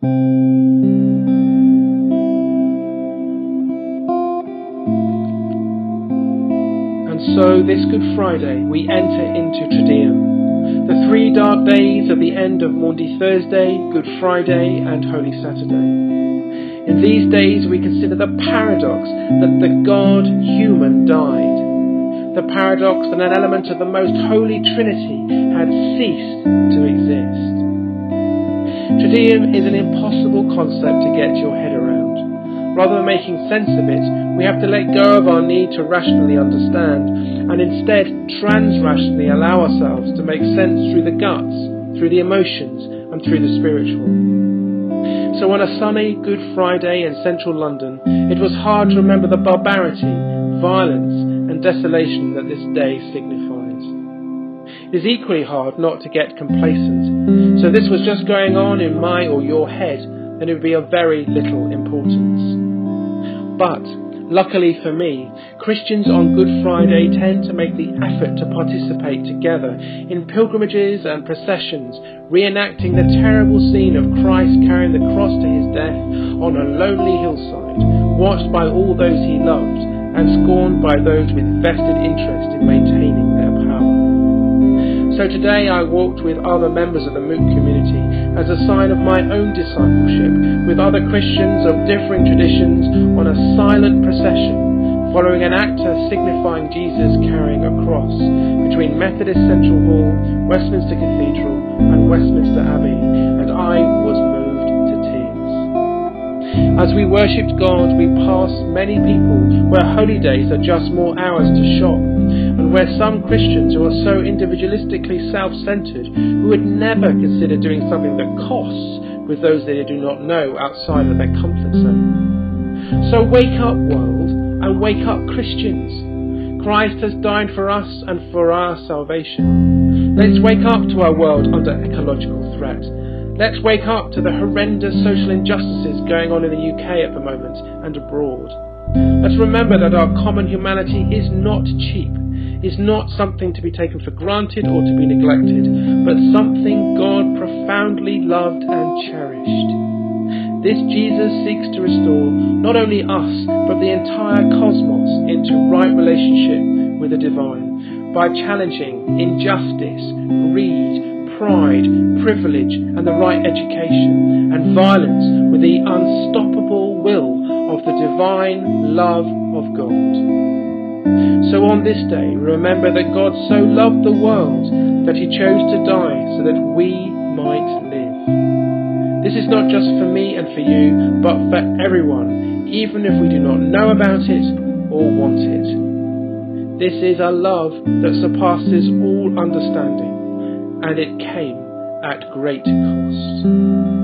And so this Good Friday we enter into Triduum, the three dark days at the end of Maundy Thursday, Good Friday, and Holy Saturday. In these days, we consider the paradox that the God human died. The paradox that an element of the most holy Trinity had ceased to exist. Triduum is an impossible concept to get your head around. Rather than making sense of it, we have to let go of our need to rationally understand and instead trans-rationally allow ourselves to make sense through the guts, through the emotions, and through the spiritual. So on a sunny Good Friday in central London, it was hard to remember the barbarity, violence, and desolation that this day signifies. It is equally hard not to get complacent. So this was just going on in my or your head, then it would be of very little importance. But Luckily for me, Christians on Good Friday tend to make the effort to participate together in pilgrimages and processions, reenacting the terrible scene of Christ carrying the cross to his death on a lonely hillside, watched by all those he loved and scorned by those with vested interest in maintaining. So today I walked with other members of the Moot community as a sign of my own discipleship with other Christians of differing traditions on a silent procession following an actor signifying Jesus carrying a cross between Methodist Central Hall, Westminster Cathedral, and Westminster Abbey, and I was moved to tears. As we worshipped God, we passed many people where holy days are just more hours to shop and where some Christians who are so individualistically self centered who would never consider doing something that costs with those they do not know outside of their comfort zone. So wake up, world, and wake up, Christians. Christ has died for us and for our salvation. Let's wake up to our world under ecological threat. Let's wake up to the horrendous social injustices going on in the UK at the moment and abroad. Let's remember that our common humanity is not cheap is not something to be taken for granted or to be neglected, but something God profoundly loved and cherished. This Jesus seeks to restore not only us, but the entire cosmos into right relationship with the divine by challenging injustice, greed, pride, privilege, and the right education, and violence with the unstoppable will of the divine love of God. On this day, remember that God so loved the world that he chose to die so that we might live. This is not just for me and for you, but for everyone, even if we do not know about it or want it. This is a love that surpasses all understanding, and it came at great cost.